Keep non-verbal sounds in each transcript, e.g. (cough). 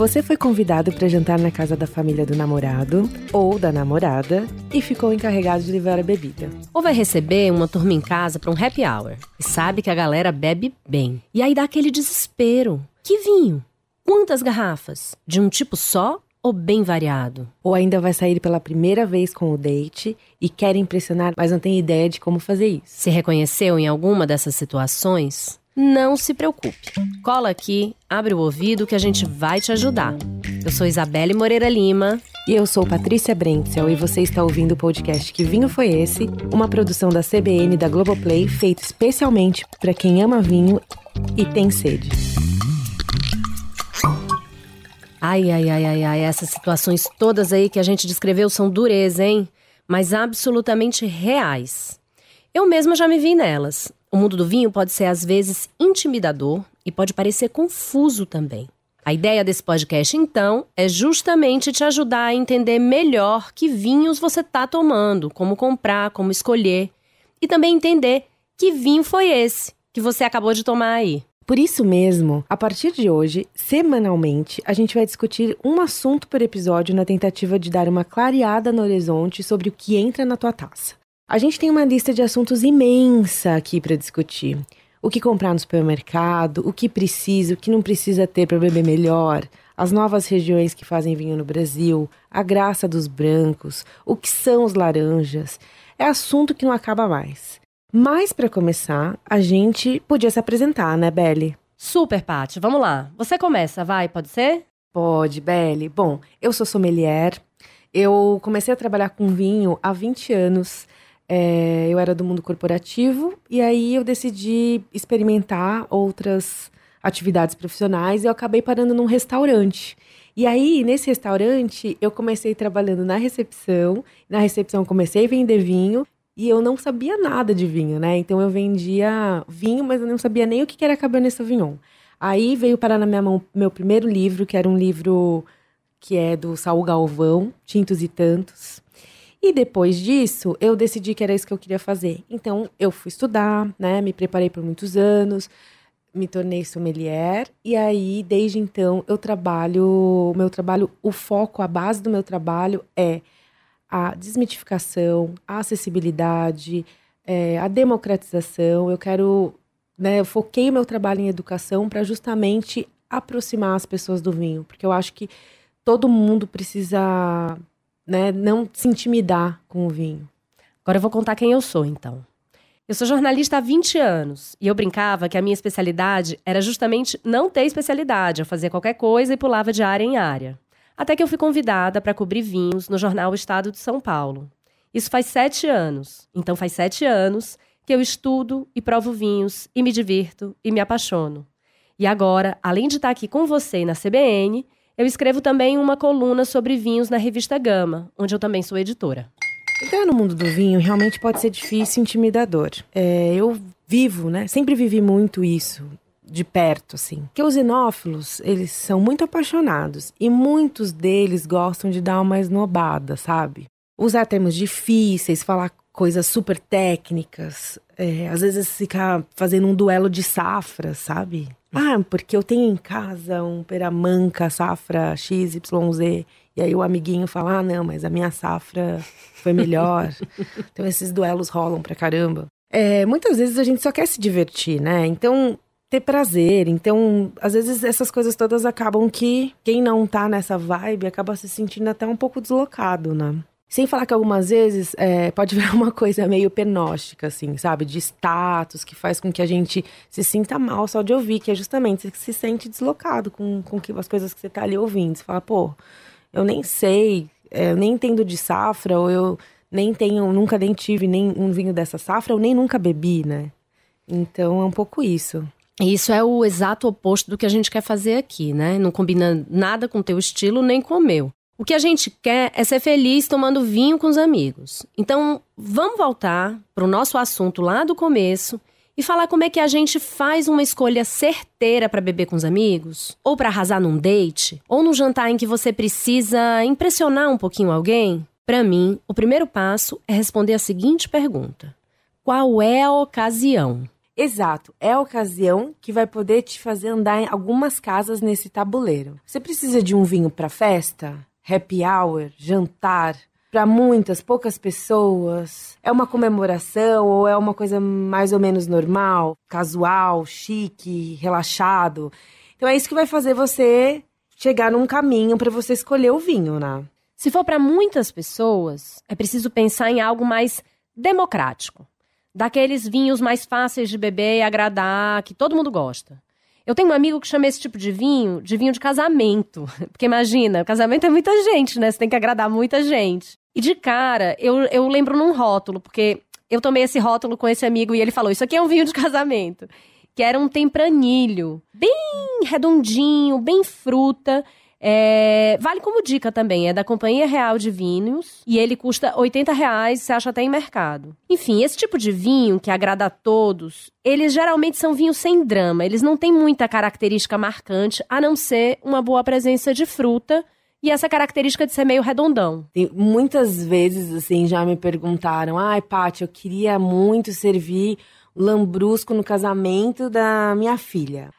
Você foi convidado para jantar na casa da família do namorado ou da namorada e ficou encarregado de levar a bebida. Ou vai receber uma turma em casa para um happy hour e sabe que a galera bebe bem. E aí dá aquele desespero. Que vinho? Quantas garrafas? De um tipo só ou bem variado? Ou ainda vai sair pela primeira vez com o date e quer impressionar, mas não tem ideia de como fazer isso. Se reconheceu em alguma dessas situações? Não se preocupe. Cola aqui, abre o ouvido que a gente vai te ajudar. Eu sou Isabelle Moreira Lima. E eu sou Patrícia Brentzel e você está ouvindo o podcast Que Vinho Foi Esse? Uma produção da CBN da Globoplay feita especialmente para quem ama vinho e tem sede. Ai, ai, ai, ai, ai, essas situações todas aí que a gente descreveu são dureza, hein? Mas absolutamente reais. Eu mesma já me vi nelas. O mundo do vinho pode ser às vezes intimidador e pode parecer confuso também. A ideia desse podcast, então, é justamente te ajudar a entender melhor que vinhos você está tomando, como comprar, como escolher, e também entender que vinho foi esse que você acabou de tomar aí. Por isso mesmo, a partir de hoje, semanalmente, a gente vai discutir um assunto por episódio na tentativa de dar uma clareada no horizonte sobre o que entra na tua taça. A gente tem uma lista de assuntos imensa aqui para discutir. O que comprar no supermercado, o que precisa, o que não precisa ter para beber melhor, as novas regiões que fazem vinho no Brasil, a graça dos brancos, o que são os laranjas. É assunto que não acaba mais. Mas para começar, a gente podia se apresentar, né, Belle? Super, Paty. Vamos lá. Você começa, vai, pode ser? Pode, Belle. Bom, eu sou sommelier. Eu comecei a trabalhar com vinho há 20 anos. É, eu era do mundo corporativo e aí eu decidi experimentar outras atividades profissionais e eu acabei parando num restaurante. E aí, nesse restaurante, eu comecei trabalhando na recepção. Na recepção, comecei a vender vinho e eu não sabia nada de vinho, né? Então eu vendia vinho, mas eu não sabia nem o que era Cabernet Sauvignon. Aí veio parar na minha mão meu primeiro livro, que era um livro que é do Saul Galvão, Tintos e Tantos. E depois disso, eu decidi que era isso que eu queria fazer. Então eu fui estudar, né? Me preparei por muitos anos, me tornei sommelier e aí desde então eu trabalho, o meu trabalho, o foco, a base do meu trabalho é a desmitificação, a acessibilidade, é, a democratização. Eu quero, né, eu foquei meu trabalho em educação para justamente aproximar as pessoas do vinho, porque eu acho que todo mundo precisa, né, não se intimidar com o vinho. Agora eu vou contar quem eu sou, então. Eu sou jornalista há 20 anos e eu brincava que a minha especialidade era justamente não ter especialidade. Eu fazia qualquer coisa e pulava de área em área até que eu fui convidada para cobrir vinhos no jornal Estado de São Paulo. Isso faz sete anos. Então faz sete anos que eu estudo e provo vinhos e me divirto e me apaixono. E agora, além de estar aqui com você na CBN, eu escrevo também uma coluna sobre vinhos na revista Gama, onde eu também sou editora. Entrar no mundo do vinho realmente pode ser difícil e intimidador. É, eu vivo, né? Sempre vivi muito isso de perto, assim. Que os enófilos, eles são muito apaixonados e muitos deles gostam de dar uma esnobada, sabe? Usar termos difíceis, falar coisas super técnicas, é, às vezes ficar fazendo um duelo de safra, sabe? Ah, porque eu tenho em casa um peramanca safra XYZ. E aí o amiguinho fala: ah, não, mas a minha safra foi melhor. (laughs) então esses duelos rolam pra caramba. É, muitas vezes a gente só quer se divertir, né? Então ter prazer. Então, às vezes essas coisas todas acabam que quem não tá nessa vibe acaba se sentindo até um pouco deslocado, né? Sem falar que algumas vezes é, pode (laughs) virar uma coisa meio penóstica, assim, sabe? De status, que faz com que a gente se sinta mal só de ouvir, que é justamente você se sente deslocado com, com que, as coisas que você tá ali ouvindo. Você fala, pô, eu nem sei, é, eu nem entendo de safra, ou eu nem tenho, nunca nem tive nem um vinho dessa safra, ou nem nunca bebi, né? Então é um pouco isso. Isso é o exato oposto do que a gente quer fazer aqui, né? Não combina nada com o teu estilo nem com o meu. O que a gente quer é ser feliz tomando vinho com os amigos. Então, vamos voltar para o nosso assunto lá do começo e falar como é que a gente faz uma escolha certeira para beber com os amigos, ou para arrasar num date, ou num jantar em que você precisa impressionar um pouquinho alguém. Para mim, o primeiro passo é responder a seguinte pergunta: Qual é a ocasião? Exato, é a ocasião que vai poder te fazer andar em algumas casas nesse tabuleiro. Você precisa de um vinho para festa, happy hour, jantar, para muitas, poucas pessoas? É uma comemoração ou é uma coisa mais ou menos normal, casual, chique, relaxado? Então é isso que vai fazer você chegar num caminho para você escolher o vinho, né? Se for para muitas pessoas, é preciso pensar em algo mais democrático. Daqueles vinhos mais fáceis de beber e agradar, que todo mundo gosta. Eu tenho um amigo que chama esse tipo de vinho de vinho de casamento. (laughs) Porque imagina, casamento é muita gente, né? Você tem que agradar muita gente. E de cara, eu, eu lembro num rótulo, porque eu tomei esse rótulo com esse amigo e ele falou: Isso aqui é um vinho de casamento. Que era um tempranilho, bem redondinho, bem fruta. É, vale como dica também, é da Companhia Real de Vinhos e ele custa 80 reais, você acha até em mercado. Enfim, esse tipo de vinho que agrada a todos, eles geralmente são vinhos sem drama, eles não têm muita característica marcante, a não ser uma boa presença de fruta e essa característica de ser meio redondão. Tem, muitas vezes, assim, já me perguntaram: ai, Paty, eu queria muito servir lambrusco no casamento da minha filha.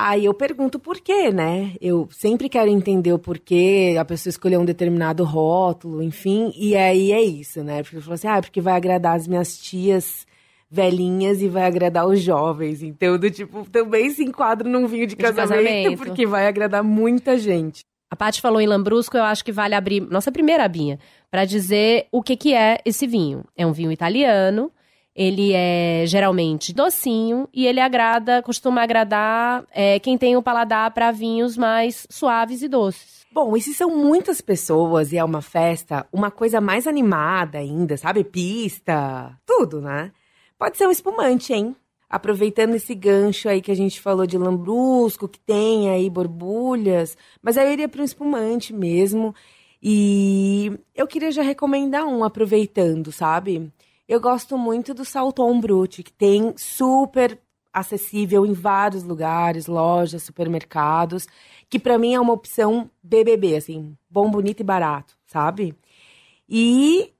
Aí eu pergunto por quê, né? Eu sempre quero entender o porquê a pessoa escolheu um determinado rótulo, enfim, e aí é isso, né? Porque eu falo assim, ah, porque vai agradar as minhas tias velhinhas e vai agradar os jovens. Então, do tipo, também se enquadra num vinho de casamento, de casamento. porque vai agradar muita gente. A Paty falou em Lambrusco, eu acho que vale abrir nossa primeira abinha para dizer o que, que é esse vinho. É um vinho italiano, ele é geralmente docinho e ele agrada, costuma agradar é, quem tem o paladar para vinhos mais suaves e doces. Bom, e se são muitas pessoas e é uma festa, uma coisa mais animada ainda, sabe? Pista, tudo, né? Pode ser um espumante, hein? aproveitando esse gancho aí que a gente falou de lambrusco, que tem aí borbulhas, mas aí eu iria para um espumante mesmo. E eu queria já recomendar um, aproveitando, sabe? Eu gosto muito do Salton Brut, que tem super acessível em vários lugares, lojas, supermercados, que para mim é uma opção BBB, assim, bom, bonito e barato, sabe? E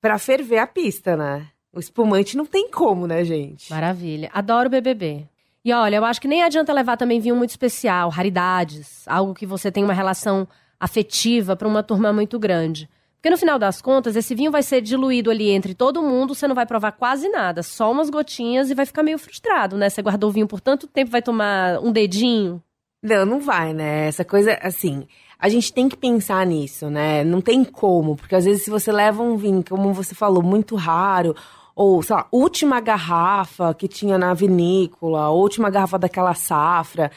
para ferver a pista, né? O espumante não tem como, né, gente? Maravilha. Adoro BBB. E olha, eu acho que nem adianta levar também vinho muito especial, raridades, algo que você tem uma relação afetiva para uma turma muito grande. Porque no final das contas, esse vinho vai ser diluído ali entre todo mundo, você não vai provar quase nada, só umas gotinhas e vai ficar meio frustrado, né? Você guardou o vinho por tanto tempo, vai tomar um dedinho. Não, não vai, né? Essa coisa, assim, a gente tem que pensar nisso, né? Não tem como, porque às vezes se você leva um vinho, como você falou, muito raro, ou, sei lá, última garrafa que tinha na vinícola, última garrafa daquela safra.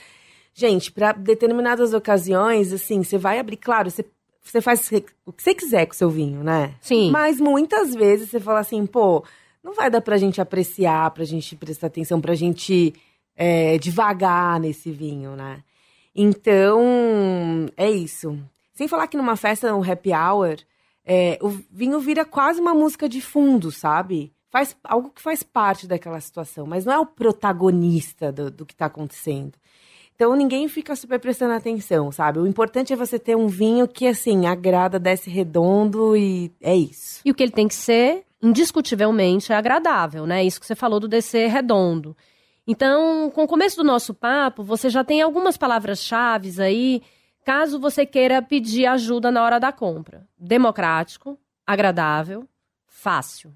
Gente, para determinadas ocasiões, assim, você vai abrir, claro, você, você faz o que você quiser com o seu vinho, né? Sim. Mas muitas vezes você fala assim, pô, não vai dar pra gente apreciar, pra gente prestar atenção, pra gente é, devagar nesse vinho, né? Então, é isso. Sem falar que numa festa, um happy hour, é, o vinho vira quase uma música de fundo, sabe? faz algo que faz parte daquela situação, mas não é o protagonista do, do que está acontecendo. Então ninguém fica super prestando atenção, sabe? O importante é você ter um vinho que, assim, agrada, desce redondo e é isso. E o que ele tem que ser, indiscutivelmente, é agradável, né? Isso que você falou do descer redondo. Então, com o começo do nosso papo, você já tem algumas palavras-chave aí, caso você queira pedir ajuda na hora da compra. Democrático, agradável, fácil.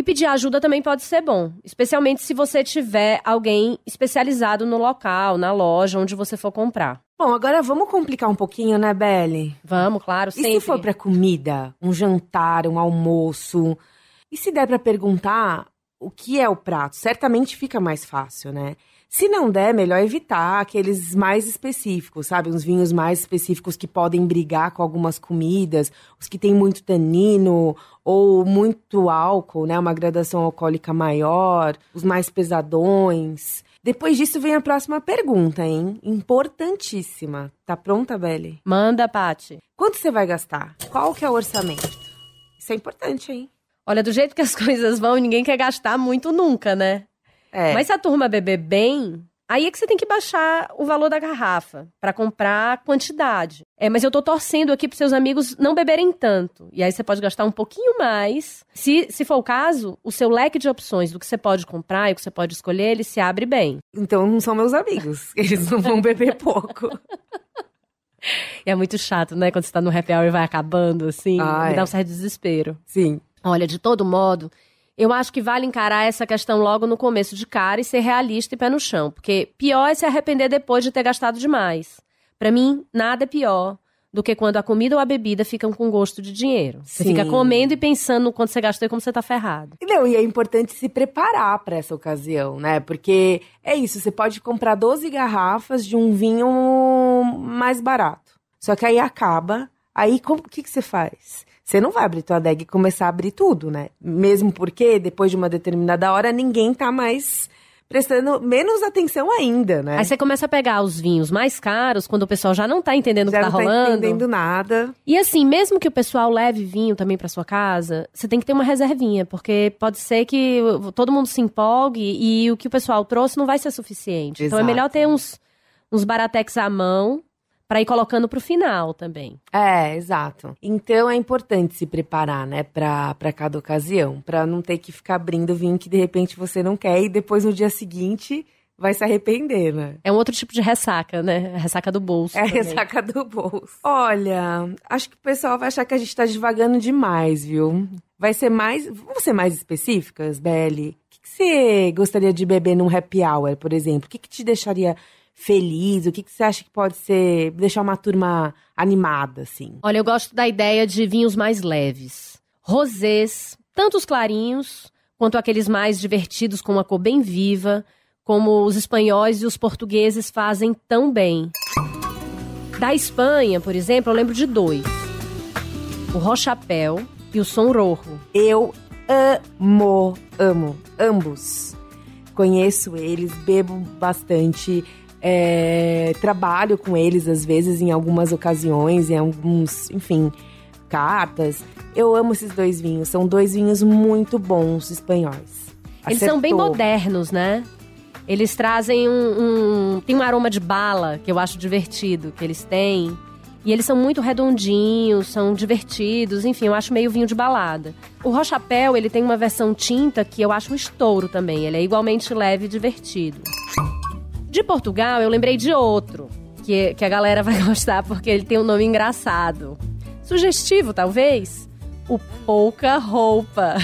E pedir ajuda também pode ser bom, especialmente se você tiver alguém especializado no local, na loja onde você for comprar. Bom, agora vamos complicar um pouquinho, né, Belle? Vamos, claro, sempre. E se for para comida, um jantar, um almoço? E se der para perguntar o que é o prato? Certamente fica mais fácil, né? Se não der, melhor evitar aqueles mais específicos, sabe? Uns vinhos mais específicos que podem brigar com algumas comidas, os que têm muito tanino ou muito álcool, né? Uma gradação alcoólica maior, os mais pesadões. Depois disso vem a próxima pergunta, hein? Importantíssima. Tá pronta, Belle? Manda, Pati. Quanto você vai gastar? Qual que é o orçamento? Isso é importante, hein? Olha, do jeito que as (laughs) coisas vão, ninguém quer gastar muito nunca, né? É. Mas se a turma beber bem, Aí é que você tem que baixar o valor da garrafa para comprar quantidade. É, mas eu tô torcendo aqui para seus amigos não beberem tanto. E aí você pode gastar um pouquinho mais. Se, se for o caso, o seu leque de opções do que você pode comprar e o que você pode escolher, ele se abre bem. Então não são meus amigos. (laughs) Eles não vão beber pouco. (laughs) é muito chato, né? Quando você tá no happy hour e vai acabando, assim. Ah, me é. dá um certo desespero. Sim. Olha, de todo modo, eu acho que vale encarar essa questão logo no começo de cara e ser realista e pé no chão, porque pior é se arrepender depois de ter gastado demais. Para mim, nada é pior do que quando a comida ou a bebida ficam com gosto de dinheiro. Você Sim. fica comendo e pensando no quanto você gastou e como você tá ferrado. Não, e é importante se preparar para essa ocasião, né? Porque é isso, você pode comprar 12 garrafas de um vinho mais barato. Só que aí acaba, aí o que, que você faz? Você não vai abrir tua adega e começar a abrir tudo, né? Mesmo porque depois de uma determinada hora ninguém tá mais prestando menos atenção ainda, né? Aí você começa a pegar os vinhos mais caros quando o pessoal já não tá entendendo o que tá rolando. Já não tá entendendo nada. E assim, mesmo que o pessoal leve vinho também para sua casa, você tem que ter uma reservinha, porque pode ser que todo mundo se empolgue e o que o pessoal trouxe não vai ser suficiente. Exato. Então é melhor ter uns uns baratex à mão para ir colocando para o final também. É, exato. Então é importante se preparar, né, para cada ocasião, para não ter que ficar abrindo vinho que de repente você não quer e depois no dia seguinte vai se arrepender, né? É um outro tipo de ressaca, né? Ressaca do bolso. É também. ressaca do bolso. Olha, acho que o pessoal vai achar que a gente tá devagando demais, viu? Vai ser mais. Vamos ser mais específicas, Belle? O que, que você gostaria de beber num happy hour, por exemplo? O que, que te deixaria feliz? O que, que você acha que pode ser deixar uma turma animada, assim? Olha, eu gosto da ideia de vinhos mais leves. Rosés, tanto os clarinhos quanto aqueles mais divertidos com uma cor bem viva, como os espanhóis e os portugueses fazem tão bem. Da Espanha, por exemplo, eu lembro de dois: o Rochapéu e o Som Rojo. Eu amo, amo ambos. Conheço eles, bebo bastante. É, trabalho com eles, às vezes, em algumas ocasiões, em alguns, enfim, cartas. Eu amo esses dois vinhos. São dois vinhos muito bons espanhóis. Eles são bem modernos, né? Eles trazem um, um, Tem um aroma de bala que eu acho divertido que eles têm. E eles são muito redondinhos, são divertidos, enfim, eu acho meio vinho de balada. O Rochapéu, ele tem uma versão tinta que eu acho um estouro também. Ele é igualmente leve e divertido. De Portugal, eu lembrei de outro, que, que a galera (laughs) vai gostar porque ele tem um nome engraçado. Sugestivo, talvez? O Pouca Roupa.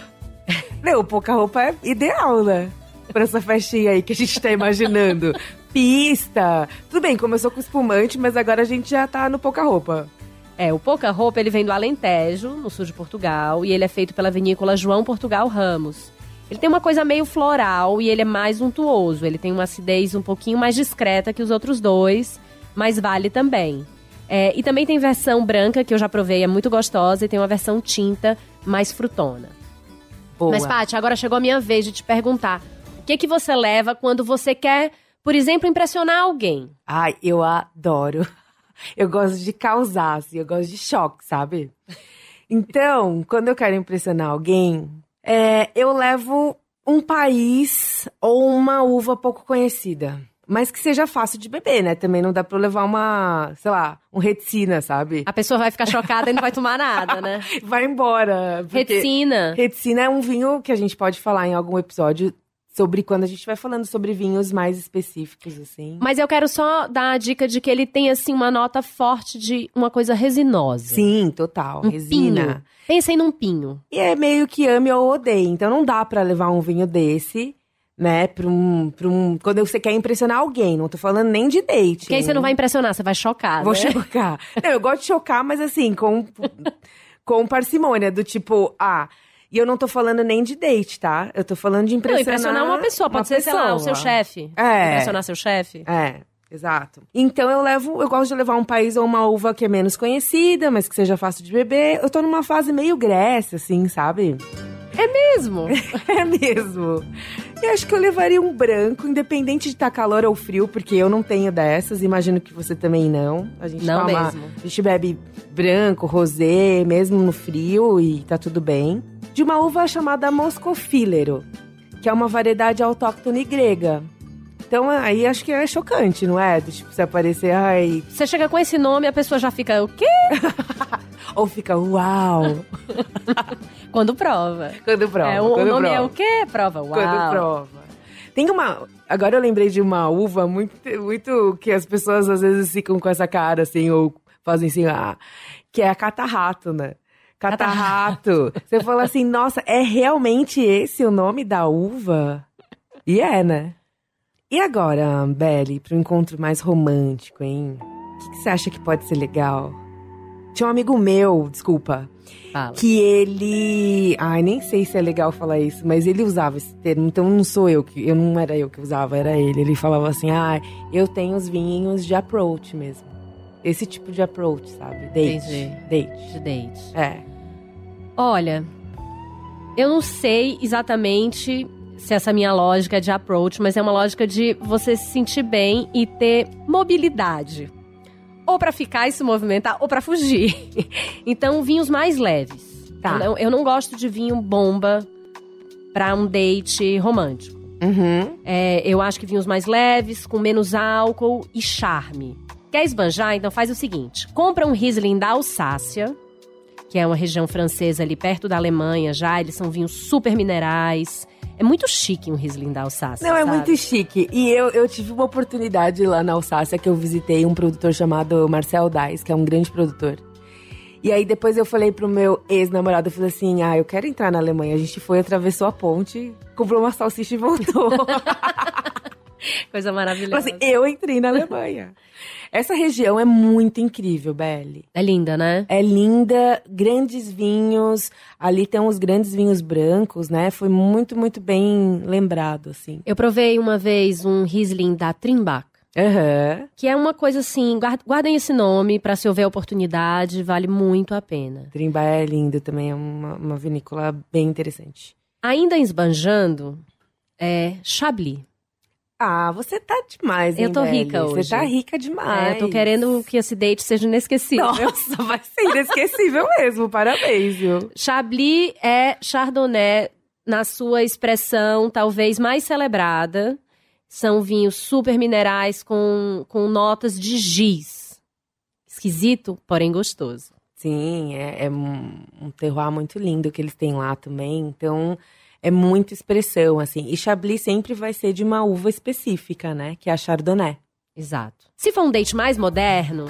(laughs) Não, o Pouca Roupa é ideal, né? Pra essa festinha aí que a gente tá imaginando. (laughs) Pista. Tudo bem, começou com espumante, mas agora a gente já tá no Pouca Roupa. É, o Pouca Roupa ele vem do Alentejo, no sul de Portugal, e ele é feito pela vinícola João Portugal Ramos. Ele tem uma coisa meio floral e ele é mais untuoso. Ele tem uma acidez um pouquinho mais discreta que os outros dois, mas vale também. É, e também tem versão branca, que eu já provei, é muito gostosa, e tem uma versão tinta mais frutona. Boa. Mas, Paty, agora chegou a minha vez de te perguntar. O que, que você leva quando você quer, por exemplo, impressionar alguém? Ai, eu adoro. (laughs) Eu gosto de causar, assim, eu gosto de choque, sabe? Então, quando eu quero impressionar alguém, é, eu levo um país ou uma uva pouco conhecida. Mas que seja fácil de beber, né? Também não dá pra levar uma, sei lá, um reticina, sabe? A pessoa vai ficar chocada e não vai tomar nada, né? (laughs) vai embora. Reticina. Reticina é um vinho que a gente pode falar em algum episódio sobre quando a gente vai falando sobre vinhos mais específicos, assim. Mas eu quero só dar a dica de que ele tem, assim, uma nota forte de uma coisa resinosa. Sim, total. Um resina. Pinho. Pensem num pinho. E é meio que ame ou odeie. Então não dá para levar um vinho desse né, pra um, pra um. Quando você quer impressionar alguém, não tô falando nem de date. Porque aí você não vai impressionar, você vai chocar. Vou né? (laughs) chocar. não, eu gosto de chocar, mas assim, com, com parcimônia, do tipo, ah, e eu não tô falando nem de date, tá? Eu tô falando de impressionar. Não, impressionar uma pessoa. Pode ser, pessoa. sei lá, o seu chefe. É. Impressionar seu chefe. É. Exato. Então eu levo, eu gosto de levar um país ou uma uva que é menos conhecida, mas que seja fácil de beber. Eu tô numa fase meio Grécia, assim, sabe? É mesmo? (laughs) é mesmo. Eu acho que eu levaria um branco, independente de estar tá calor ou frio, porque eu não tenho dessas, imagino que você também não. A gente não toma, mesmo. A gente bebe branco, rosé, mesmo no frio e tá tudo bem de uma uva chamada Moscofilero, que é uma variedade autóctone grega. Então aí acho que é chocante, não é? Tipo, você aparecer, ai. Você chega com esse nome, a pessoa já fica, o quê? (laughs) Ou fica, uau! (laughs) Quando prova. Quando prova. É, o quando nome prova. é o quê? Prova, uau. Quando prova. Tem uma. Agora eu lembrei de uma uva muito, muito que as pessoas às vezes ficam com essa cara, assim, ou fazem assim, ah, que é a catarrato, né? Catarrato. Você fala assim, nossa, é realmente esse o nome da uva? E é, né? E agora, Belly, para um encontro mais romântico, hein? O que, que você acha que pode ser legal? Tinha um amigo meu, desculpa, Fala. que ele. Ai, nem sei se é legal falar isso, mas ele usava esse termo, então não sou eu que. Eu não era eu que usava, era ele. Ele falava assim: ah, eu tenho os vinhos de approach mesmo. Esse tipo de approach, sabe? Date. Entendi. Date. De date. É. Olha, eu não sei exatamente se essa minha lógica é de approach, mas é uma lógica de você se sentir bem e ter mobilidade. Ou pra ficar e se movimentar, ou pra fugir. (laughs) então, vinhos mais leves. Tá. Eu, eu não gosto de vinho bomba pra um date romântico. Uhum. É, eu acho que vinhos mais leves, com menos álcool e charme. Quer esbanjar? Então faz o seguinte: compra um Riesling da Alsácia, que é uma região francesa ali perto da Alemanha já. Eles são vinhos super minerais. É muito chique um Riesling da Alsácia. Não, é sabe? muito chique. E eu, eu tive uma oportunidade lá na Alsácia que eu visitei um produtor chamado Marcel Dais, que é um grande produtor. E aí depois eu falei pro meu ex-namorado, eu falei assim, ah, eu quero entrar na Alemanha. A gente foi, atravessou a ponte, comprou uma salsicha e voltou. (laughs) (laughs) Coisa maravilhosa. assim, eu entrei na Alemanha. Essa região é muito incrível, Belly. É linda, né? É linda, grandes vinhos. Ali tem uns grandes vinhos brancos, né? Foi muito, muito bem lembrado, assim. Eu provei uma vez um Riesling da Trimbach. Aham. Que é uma coisa assim, guard- guardem esse nome pra se houver oportunidade, vale muito a pena. Trimba é lindo também, é uma, uma vinícola bem interessante. Ainda esbanjando, é Chablis. Ah, você tá demais, hein, Eu tô rica hoje. Você tá rica demais. É, eu tô querendo que esse date seja inesquecível. Nossa, vai ser inesquecível (laughs) mesmo. Parabéns, viu? Chablis é Chardonnay na sua expressão talvez mais celebrada. São vinhos super minerais com, com notas de giz. Esquisito, porém gostoso. Sim, é, é um, um terroir muito lindo que eles têm lá também. Então, é muita expressão, assim. E Chablis sempre vai ser de uma uva específica, né? Que é a Chardonnay. Exato. Se for um date mais moderno,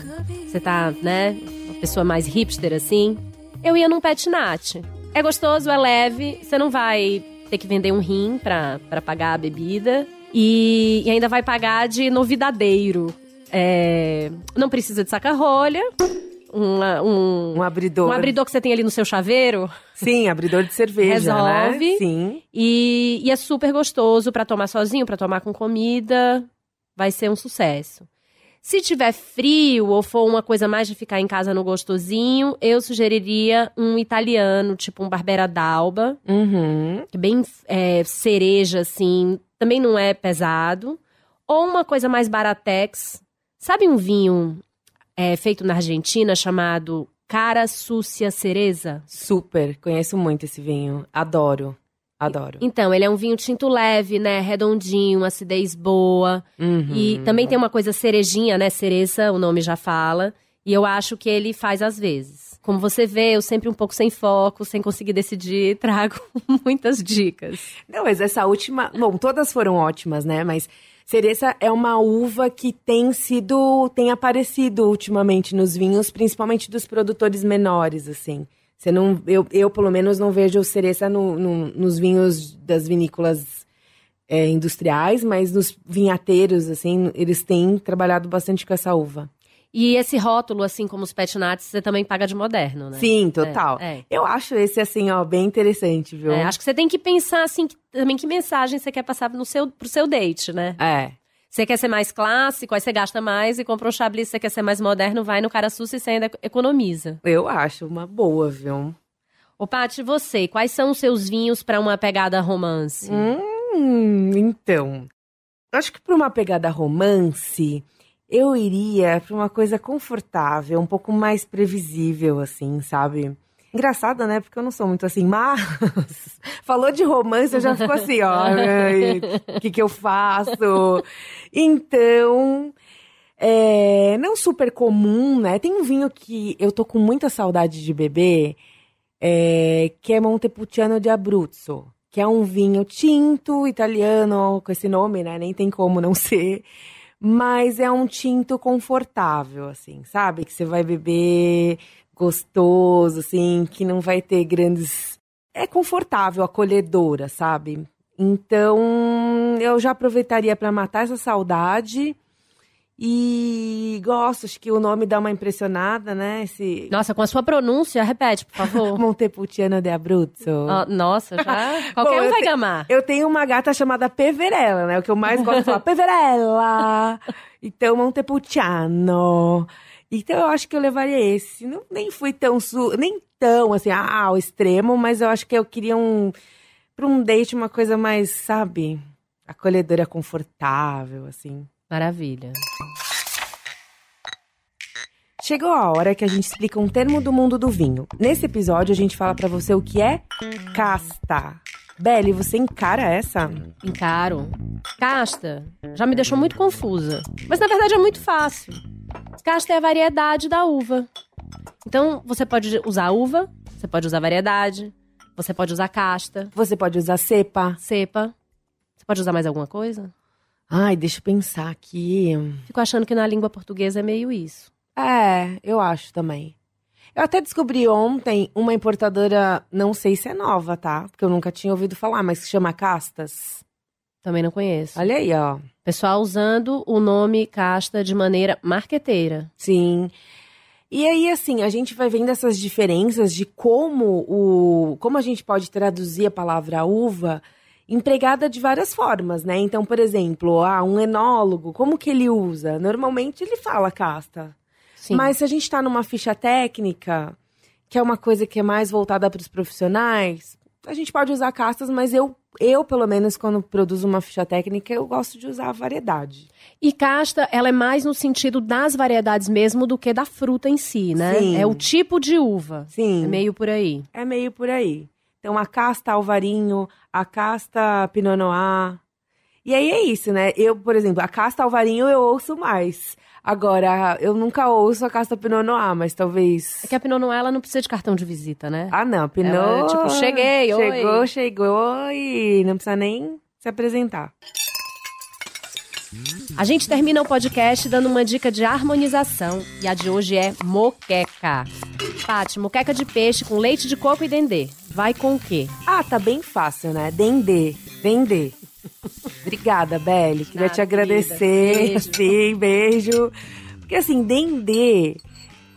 você tá, né, uma pessoa mais hipster assim, eu ia num pet nat. É gostoso, é leve, você não vai ter que vender um rim pra, pra pagar a bebida. E, e ainda vai pagar de novidadeiro. É, não precisa de saca-rolha. Uma- um, Um abridor. um abridor que você tem ali no seu chaveiro. Sim, abridor de cerveja, Resolve. né? Sim. E, e é super gostoso pra tomar sozinho, pra tomar com comida. Vai ser um sucesso. Se tiver frio ou for uma coisa mais de ficar em casa no gostosinho, eu sugeriria um italiano, tipo um Barbera d'Alba, Uhum. que é bem é, cereja, assim, também não é pesado. Ou uma coisa mais baratex. Sabe um vinho é, feito na Argentina chamado Cara Súcia Cereza? Super. Conheço muito esse vinho. Adoro. Adoro. Então, ele é um vinho tinto leve, né? Redondinho, acidez boa. Uhum. E também tem uma coisa cerejinha, né? Cereza, o nome já fala. E eu acho que ele faz às vezes. Como você vê, eu sempre um pouco sem foco, sem conseguir decidir, (laughs) trago muitas dicas. Não, mas essa última. Bom, todas foram ótimas, né? Mas cereza é uma uva que tem sido. tem aparecido ultimamente nos vinhos, principalmente dos produtores menores, assim. Você não. Eu, eu pelo menos, não vejo cereza no, no- nos vinhos das vinícolas é, industriais, mas nos vinhateiros, assim, eles têm trabalhado bastante com essa uva. E esse rótulo, assim como os pet nuts, você também paga de moderno, né? Sim, total. É, é. Eu acho esse, assim, ó, bem interessante, viu? É, acho que você tem que pensar, assim, que- também que mensagem você quer passar no seu, pro seu date, né? É. Você quer ser mais clássico, aí você gasta mais e compra um chablis, você quer ser mais moderno, vai no cara sussa e você ainda economiza. Eu acho uma boa, viu? Ô, Paty, você, quais são os seus vinhos pra uma pegada romance? Hum, então. Acho que para uma pegada romance, eu iria para uma coisa confortável, um pouco mais previsível, assim, sabe? Engraçado, né? Porque eu não sou muito assim, mas (laughs) falou de romance, eu já fico assim, ó, (laughs) o que, que eu faço? Então, é, não super comum, né? Tem um vinho que eu tô com muita saudade de beber, é, que é Montepulciano di Abruzzo, que é um vinho tinto italiano, com esse nome, né? Nem tem como não ser. Mas é um tinto confortável, assim, sabe? Que você vai beber gostoso, assim, que não vai ter grandes. É confortável, acolhedora, sabe? Então, eu já aproveitaria para matar essa saudade. E gosto, acho que o nome dá uma impressionada, né? Esse... Nossa, com a sua pronúncia, repete, por favor. (laughs) Montepulciano de Abruzzo. Oh, nossa, já. (laughs) Qualquer Bom, um vai te... gamar. Eu tenho uma gata chamada Peverella, né? O que eu mais gosto de falar, (laughs) Peverella! Então, Montepulciano. Então eu acho que eu levaria esse. Não, nem fui tão su nem tão assim, ah, ao extremo, mas eu acho que eu queria um para um date uma coisa mais, sabe, acolhedora, confortável, assim. Maravilha. Chegou a hora que a gente explica um termo do mundo do vinho. Nesse episódio a gente fala para você o que é casta. Belle, você encara essa? Encaro. Casta já me deixou muito confusa. Mas na verdade é muito fácil. Casta é a variedade da uva. Então, você pode usar uva, você pode usar variedade, você pode usar casta. Você pode usar cepa. Cepa. Você pode usar mais alguma coisa? Ai, deixa eu pensar aqui. Fico achando que na língua portuguesa é meio isso. É, eu acho também. Eu até descobri ontem uma importadora, não sei se é nova, tá? Porque eu nunca tinha ouvido falar, mas que chama Castas. Também não conheço. Olha aí, ó. Pessoal usando o nome casta de maneira marqueteira. Sim. E aí, assim, a gente vai vendo essas diferenças de como o. como a gente pode traduzir a palavra uva empregada de várias formas, né? Então, por exemplo, ah, um enólogo, como que ele usa? Normalmente ele fala casta. Sim. Mas se a gente está numa ficha técnica, que é uma coisa que é mais voltada para os profissionais, a gente pode usar castas, mas eu, eu, pelo menos, quando produzo uma ficha técnica, eu gosto de usar a variedade. E casta, ela é mais no sentido das variedades mesmo do que da fruta em si, né? Sim. É o tipo de uva. Sim. É meio por aí. É meio por aí. Então, a casta alvarinho, a casta pinot noir. E aí é isso, né? Eu, por exemplo, a casta alvarinho eu ouço mais. Agora, eu nunca ouço a Casta Pinot Noir, mas talvez... É que a Pinot Noir, ela não precisa de cartão de visita, né? Ah, não. Pinot... Ela, tipo, cheguei, chegou, oi. Chegou, chegou e não precisa nem se apresentar. A gente termina o podcast dando uma dica de harmonização. E a de hoje é moqueca. Paty, moqueca de peixe com leite de coco e dendê. Vai com o quê? Ah, tá bem fácil, né? Dendê. Dendê. Obrigada, Belle. Queria te agradecer. Beijo. Sim, beijo. Porque assim, Dendê.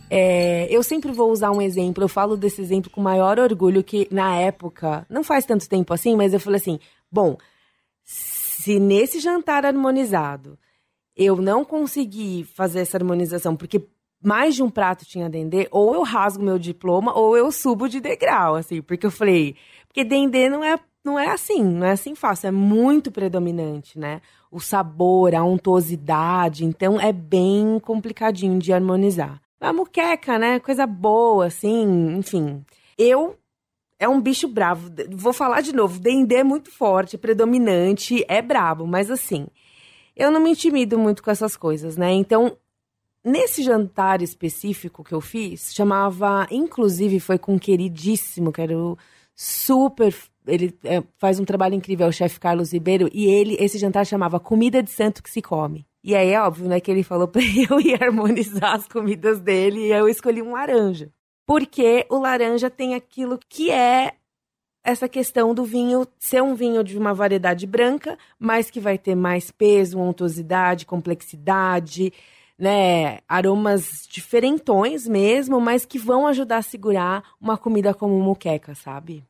É, eu sempre vou usar um exemplo, eu falo desse exemplo com maior orgulho, que na época, não faz tanto tempo assim, mas eu falei assim: bom, se nesse jantar harmonizado eu não conseguir fazer essa harmonização, porque mais de um prato tinha dendê, ou eu rasgo meu diploma, ou eu subo de degrau, assim, porque eu falei, porque dendê não é não é assim, não é assim fácil, é muito predominante, né? O sabor, a untuosidade, então é bem complicadinho de harmonizar. A muqueca, né? Coisa boa, assim, enfim. Eu é um bicho bravo. Vou falar de novo, Dendê é muito forte, predominante, é brabo, mas assim, eu não me intimido muito com essas coisas, né? Então, nesse jantar específico que eu fiz, chamava, inclusive foi com um queridíssimo, que era o super ele é, faz um trabalho incrível, é o chefe Carlos Ribeiro, e ele, esse jantar chamava Comida de Santo que se Come. E aí é óbvio, né, que ele falou pra (laughs) eu ir harmonizar as comidas dele, e eu escolhi um laranja. Porque o laranja tem aquilo que é essa questão do vinho ser um vinho de uma variedade branca, mas que vai ter mais peso, untuosidade, complexidade, né, aromas diferentões mesmo, mas que vão ajudar a segurar uma comida como muqueca, sabe?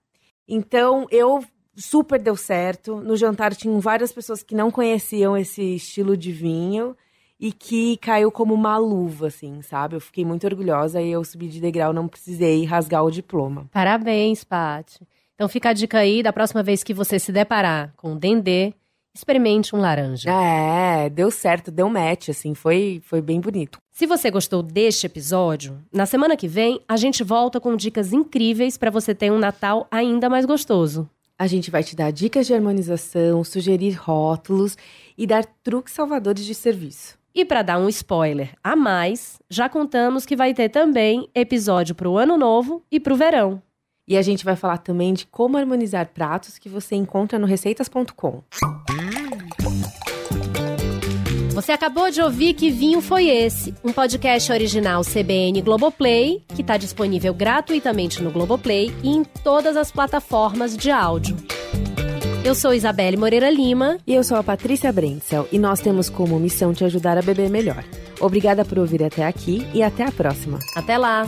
Então, eu super deu certo. No jantar tinham várias pessoas que não conheciam esse estilo de vinho e que caiu como uma luva, assim, sabe? Eu fiquei muito orgulhosa e eu subi de degrau, não precisei rasgar o diploma. Parabéns, Paty. Então fica a dica aí, da próxima vez que você se deparar com dendê, experimente um laranja. É, deu certo, deu match, assim, foi, foi bem bonito. Se você gostou deste episódio, na semana que vem a gente volta com dicas incríveis para você ter um Natal ainda mais gostoso. A gente vai te dar dicas de harmonização, sugerir rótulos e dar truques salvadores de serviço. E para dar um spoiler a mais, já contamos que vai ter também episódio para o ano novo e para o verão. E a gente vai falar também de como harmonizar pratos que você encontra no receitas.com. Você acabou de ouvir Que Vinho Foi Esse? Um podcast original CBN Globoplay, que está disponível gratuitamente no Globoplay e em todas as plataformas de áudio. Eu sou Isabelle Moreira Lima. E eu sou a Patrícia Brentsel. E nós temos como missão te ajudar a beber melhor. Obrigada por ouvir até aqui e até a próxima. Até lá!